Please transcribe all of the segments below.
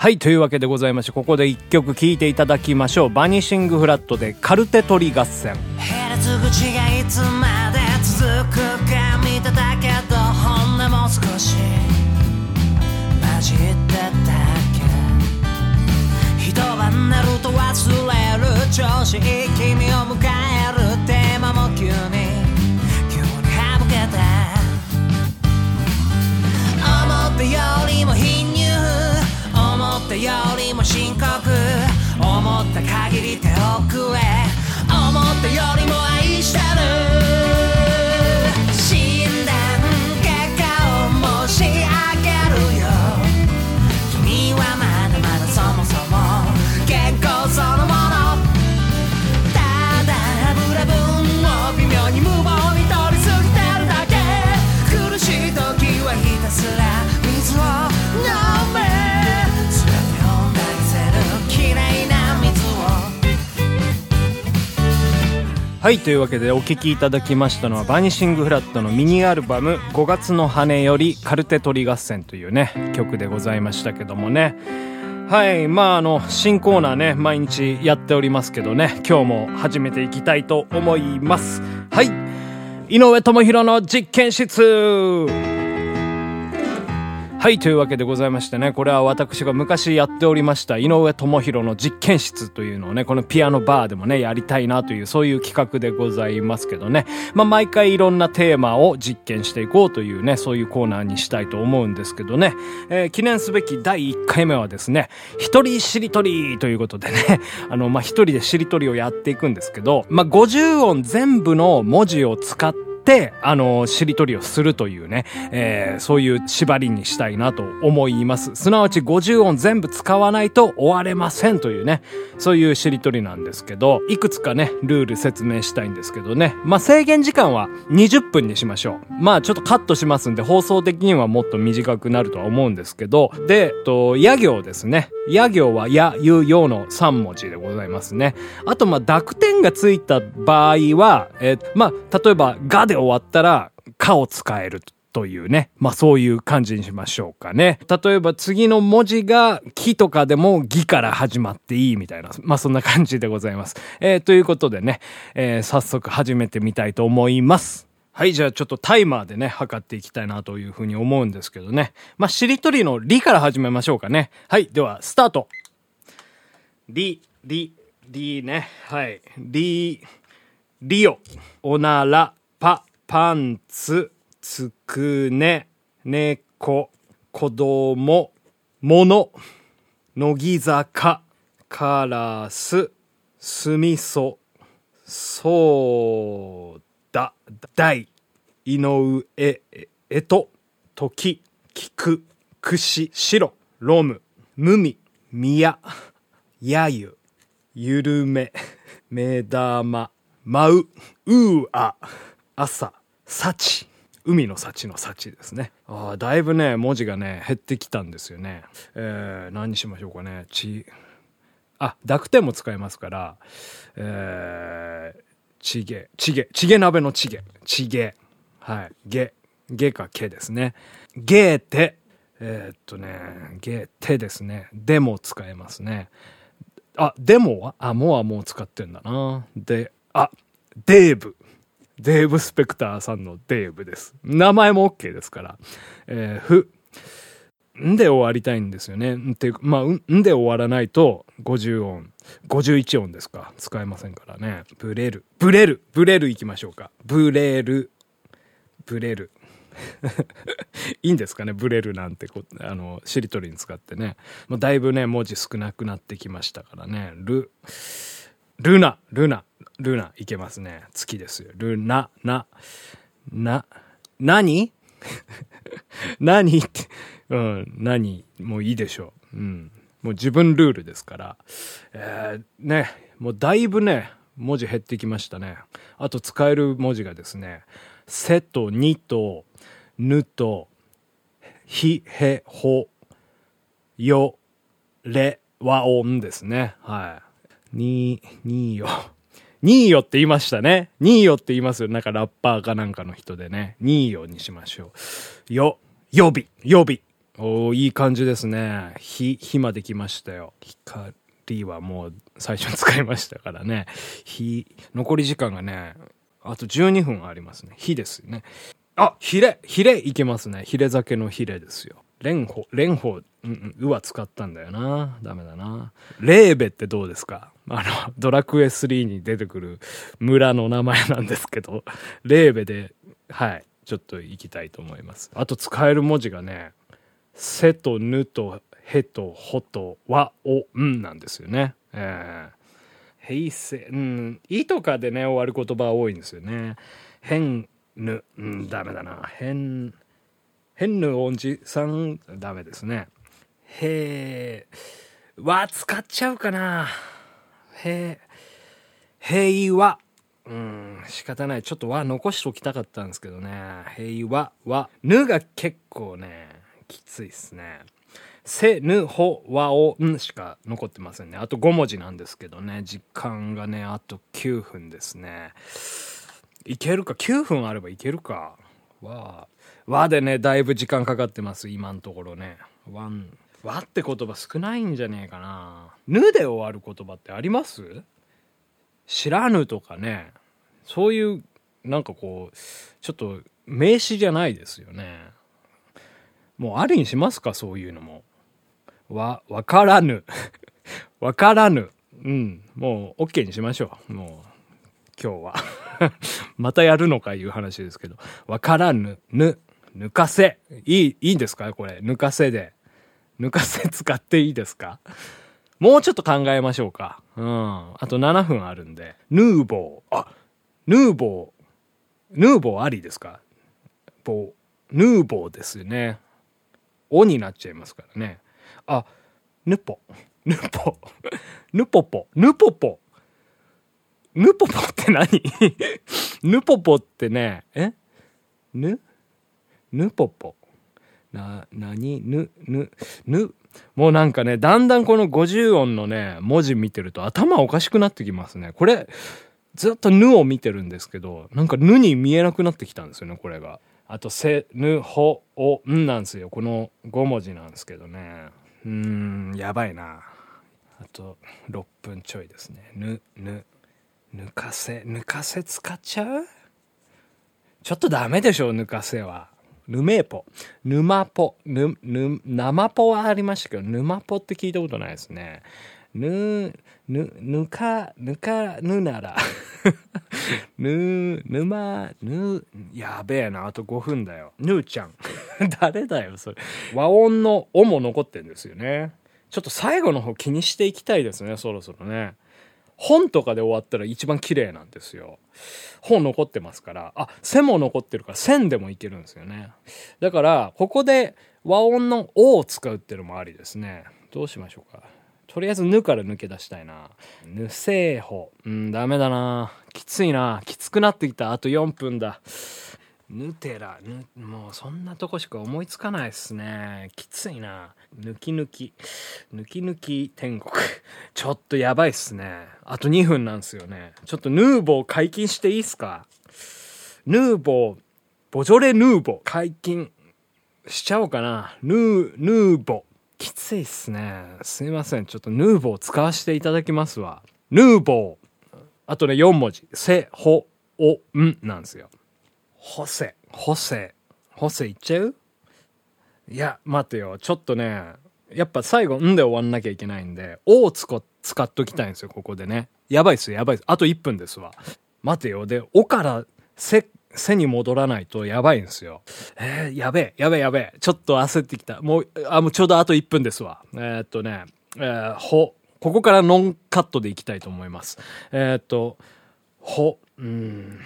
はい、というわけでございまして、ここで一曲聴いていただきましょう。バニシングフラットでカルテ取り合戦。減らず口がいつまで続くか見てたけど本音も少し混じってたけ一晩寝ると忘れる調子いい君を迎えるテーマも急にった限り手をくれ思ったよりもはい、というわけでお聴きいただきましたのは、バニシングフラットのミニアルバム、5月の羽よりカルテ取り合戦というね、曲でございましたけどもね。はい、まああの、新コーナーね、毎日やっておりますけどね、今日も始めていきたいと思います。はい、井上智弘の実験室はい、というわけでございましてね、これは私が昔やっておりました、井上智弘の実験室というのをね、このピアノバーでもね、やりたいなという、そういう企画でございますけどね。まあ、毎回いろんなテーマを実験していこうというね、そういうコーナーにしたいと思うんですけどね。えー記念すべき第1回目はですね、一人しりとりということでね、あの、まあ、一人でしりとりをやっていくんですけど、まあ、50音全部の文字を使って、あの、しりとりをするというね、えーそういう縛りにしたいなと思います。すなわち50音全部使わないと終われませんというね、そういうしりとりなんですけど、いくつかね、ルール説明したいんですけどね。まあ、制限時間は20分にしましょう。まあ、ちょっとカットしますんで、放送的にはもっと短くなるとは思うんですけど、で、えっと、や行ですね。や行はや、ゆ、よの3文字でございますね。あと、まあ、濁点がついた場合は、えーまあ、例えば、がで終わったら、かを使えるというね。まあ、そういう感じにしましょうかね。例えば、次の文字が、きとかでも、ぎから始まっていいみたいな。まあ、そんな感じでございます。えーということでね、えー早速始めてみたいと思います。はい、じゃあちょっとタイマーでね、測っていきたいなというふうに思うんですけどね。まあ、しりとりのりから始めましょうかね。はい、では、スタート。り、り、りね。はい。り、リオ、おなら、パ、パンツ、つくね、猫、子供、もの、乃木坂、カラス、すみそ、そうだ、大、井上、え、えと、時、聞く、くし、白、ロム、むみ、みや、やゆ、ゆるめ、目玉、舞う、うーあ、朝、幸、海の幸の幸ですね。ああ、だいぶね、文字がね、減ってきたんですよね。えー、何にしましょうかね。ち、あ、濁点も使えますから、えー、ちげ、ちげ、ちげ鍋のちげ、ちげ、はい、げ、げかけですね。げーて、えーっとね、げ、てですね。でも使えますね。あ、でもは？あ、もはもう使ってんだな。で、あ、デーブ。デーブ・スペクターさんのデーブです。名前も OK ですから。えーふ。んで終わりたいんですよね。んて、まあ、んで終わらないと50音、51音ですか。使えませんからね。ブレる。ブレる。ブレるいきましょうか。ブレる。ブレる。いいんですかねブレるなんてこあのしりとりに使ってねもうだいぶね文字少なくなってきましたからねルルナルナルナいけますね。月ですよ。ルナナな何？何？ってうん何？もういいでしょう。うん。もう自分ルールですから。えー、ねもうだいぶね文字減ってきましたね。あと使える文字がですね、せとにと、ぬと、ひ、へ、ほ、よ、れ、わ、おんですね。はい。に、にーよ。にーよって言いましたね。にーよって言いますよ。なんかラッパーかなんかの人でね。にーよにしましょう。よ、予備、予備。おーいい感じですね。ひ、ひまで来ましたよ。光はもう最初に使いましたからね。ひ、残り時間がね、あと12分ありますね。ひですね。あ、ヒレヒレいけますね。ヒレ酒のヒレですよ。蓮舫、蓮舫、うんうん、うは使ったんだよな。ダメだな。レーベってどうですか？あの、ドラクエ3に出てくる村の名前なんですけど、レーベで、はい、ちょっと行きたいと思います。あと使える文字がね、せとぬとへとほとわおんなんですよね。えー、平成、うん、いとかでね、終わる言葉多いんですよね。変ぬ、うん、ダメだな。変、変ぬおんじさん、ダメですね。へー、わ、使っちゃうかな。へえ、平和。うん、仕方ない。ちょっと和残しておきたかったんですけどね。平和、和。ぬが結構ね、きついっすね。せ、ぬ、ほ、わ、お、んしか残ってませんね。あと5文字なんですけどね。時間がね、あと9分ですね。いけるか ?9 分あればいけるか。わ、和でね、だいぶ時間かかってます。今のところね。わん。和って言葉少ないんじゃねえかな。ぬで終わる言葉ってあります？知らぬとかね。そういう、なんかこう、ちょっと名詞じゃないですよね。もうありにしますかそういうのも。わ、わからぬ。わからぬ。うん。もう OK にしましょう。もう、今日は。またやるのかいう話ですけど。わからぬ。ぬ。抜かせ。いい、いいんですか？これ。抜かせで。抜かせ使っていいですか？もうちょっと考えましょうか。うん。あと7分あるんで。ヌーボー。あ、ヌーボー。ヌーボーありですか？ボー。ヌーボーですね。おになっちゃいますからね。あ、ヌポ。ヌポ。ヌポポ。ヌポポ。ヌポポって何？ヌポポってね、え？ぬ？ヌポポ。な、なに、ぬ、ぬ、ぬ、もうなんかね、だんだんこの50音のね、文字見てると頭おかしくなってきますね。これ、ずっとぬを見てるんですけど、なんかぬに見えなくなってきたんですよね、これが。あと、せ、ぬ、ほ、お、んなんですよ。この5文字なんですけどね。うーん、やばいな。あと、6分ちょいですね。ぬ、ぬ、ぬかせ、ぬかせ使っちゃう？ちょっとダメでしょ、ぬかせは。ぬめーぽ。ぬまぽ。ぬ、ぬ、生ぽはありましたけど、ぬまぽって聞いたことないですね。ぬ、ぬ、ぬか、ぬか、ぬなら。ぬ、ぬま、ぬ、やべえな、あと5分だよ。ぬーちゃん。誰だよ、それ。和音のおも残ってんですよね。ちょっと最後の方気にしていきたいですね、そろそろね。本とかで終わったら一番綺麗なんですよ。本残ってますから、あ、線も残ってるから線でもいけるんですよね。だから、ここで和音のおを使うっていうのもありですね。どうしましょうか。とりあえずぬから抜け出したいな。ぬせいほ。うん、ダメだな。きついな。きつくなってきた。あと4分だ。ぬてら、ぬ、もうそんなとこしか思いつかないっすね。きついな。抜き抜き。抜き抜き天国。ちょっとやばいっすね。あと2分なんですよね。ちょっとヌーボー解禁していいっすか？ヌーボー、ボジョレ・ヌーボー解禁しちゃおうかな。ヌー、ヌーボー。きついっすね。すいません。ちょっとヌーボー使わせていただきますわ。ヌーボー。あとね、4文字。せ、ほ、お、んなんですよ。ホセ、ホセ、ホセいっちゃう？いや、待てよ。ちょっとね、やっぱ最後、んで終わんなきゃいけないんで、おを使っときたいんですよ、ここでね。やばいっす、やばいっす。あと1分ですわ。待てよ。で、おから、せ、せに戻らないとやばいんですよ。えー、やべえ、やべえ、やべえ。ちょっと焦ってきた。もう、あ、もうちょうどあと1分ですわ。えー、っとね、えー、ほ、ここからノンカットでいきたいと思います。えー、っと、ほ、うん、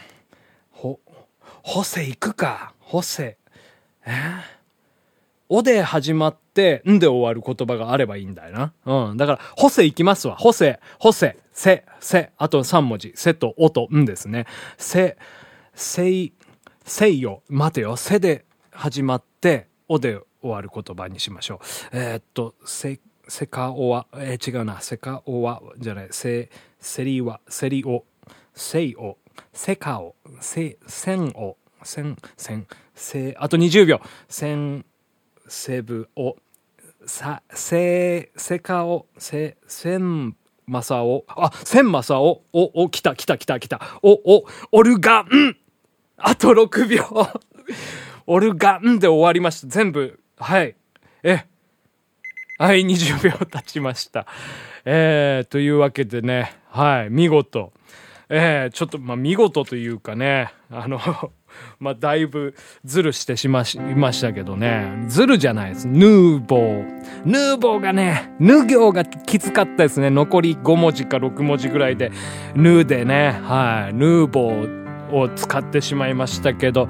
ホセ行くか。ホセ。え？ー、おで始まって、んで終わる言葉があればいいんだよな。うん。だから、ホセ行きますわ。ホセ、ホセ。せ、せ、あと3文字。せとおとんですね。せ、せい、せいよ。待てよ。せで始まって、おで終わる言葉にしましょう。えーっと、せ、せかおわ、えー違うな。せかおわ、じゃない。せ、せりわ、せりお、せいお、せかお、せ、せんお、せん、せん、せ、あと20秒。せん、せぶお、さ、せ、せかお、せ、せん、まさお、あ、せんまさお、お、お、来た来た来た来た。お、お、オルガンあと6秒。オルガンで終わりました。全部。はい。え。はい、20秒経ちました。えー、というわけでね、はい、見事。えー、ちょっと、まあ、見事というかね、あの、まあ、だいぶズルしてしまし、いましたけどね。ズルじゃないです。ヌーボー。ヌーボーがね、ヌ行がきつかったですね。残り5文字か6文字ぐらいで、ヌーでね、はい、ヌーボー。を使ってしまいましたけど、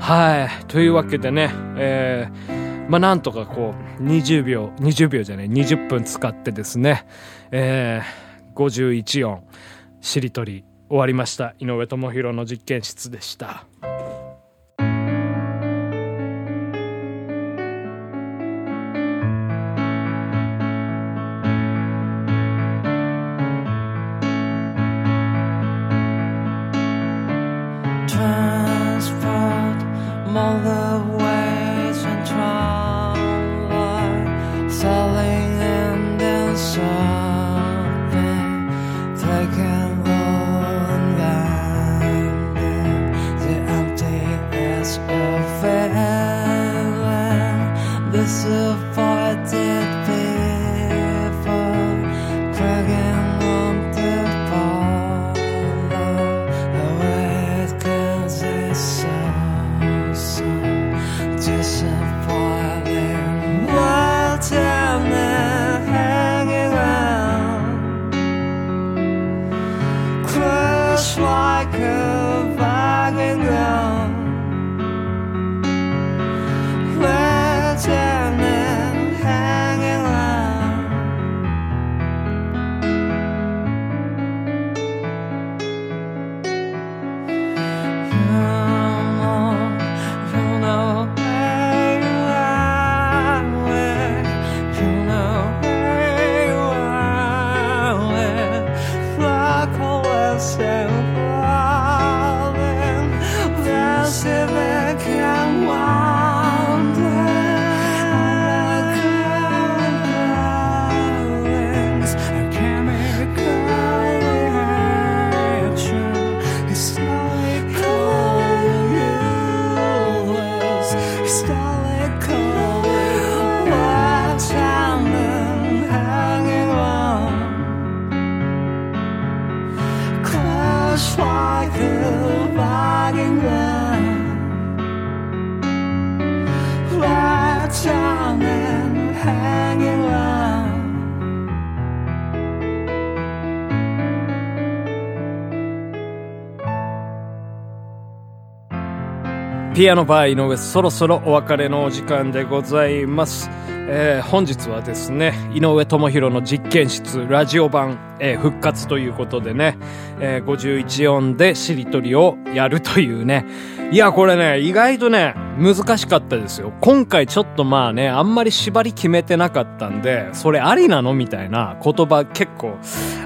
はい。というわけでね、えー、まあ、なんとかこう、20秒、20秒じゃない、20分使ってですね、えー、51音、しりとり、終わりました。井上智弘の実験室でした。ピアノバー井上そろそろお別れのお時間でございます。えー本日はですね、井上智弘の実験室ラジオ版、えー復活ということでね、えー51音でしりとりをやるというね。いや、これね、意外とね、難しかったですよ。今回ちょっとまあね、あんまり縛り決めてなかったんで、それありなのみたいな言葉結構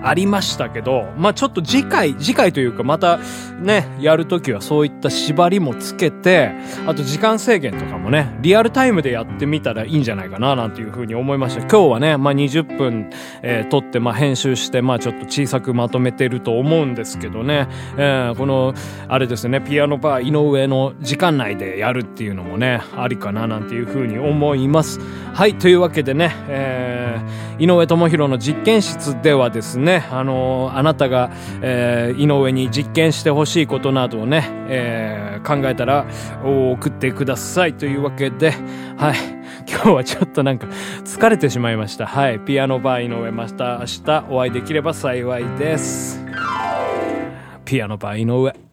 ありましたけど、まあちょっと次回、次回というかまたね、やるときはそういった縛りもつけて、あと時間制限とかもね、リアルタイムでやってみたらいいんじゃないかな、なんていうふうに思いました。今日はね、まあ20分、えー撮って、まあ編集して、まあちょっと小さくまとめてると思うんですけどね、えーこの、あれですね、ピアノバー井上の時間内でやるってていうのもね、ありかな、なんていうふうに思います。はい、というわけでね、えー井上智弘の実験室ではですね、あのーあなたが、えー井上に実験してほしいことなどをね、えー考えたら送ってくださいというわけで、はい。今日はちょっとなんか疲れてしまいました。はい。ピアノバー井上また明日お会いできれば幸いです。ピアノバー井上。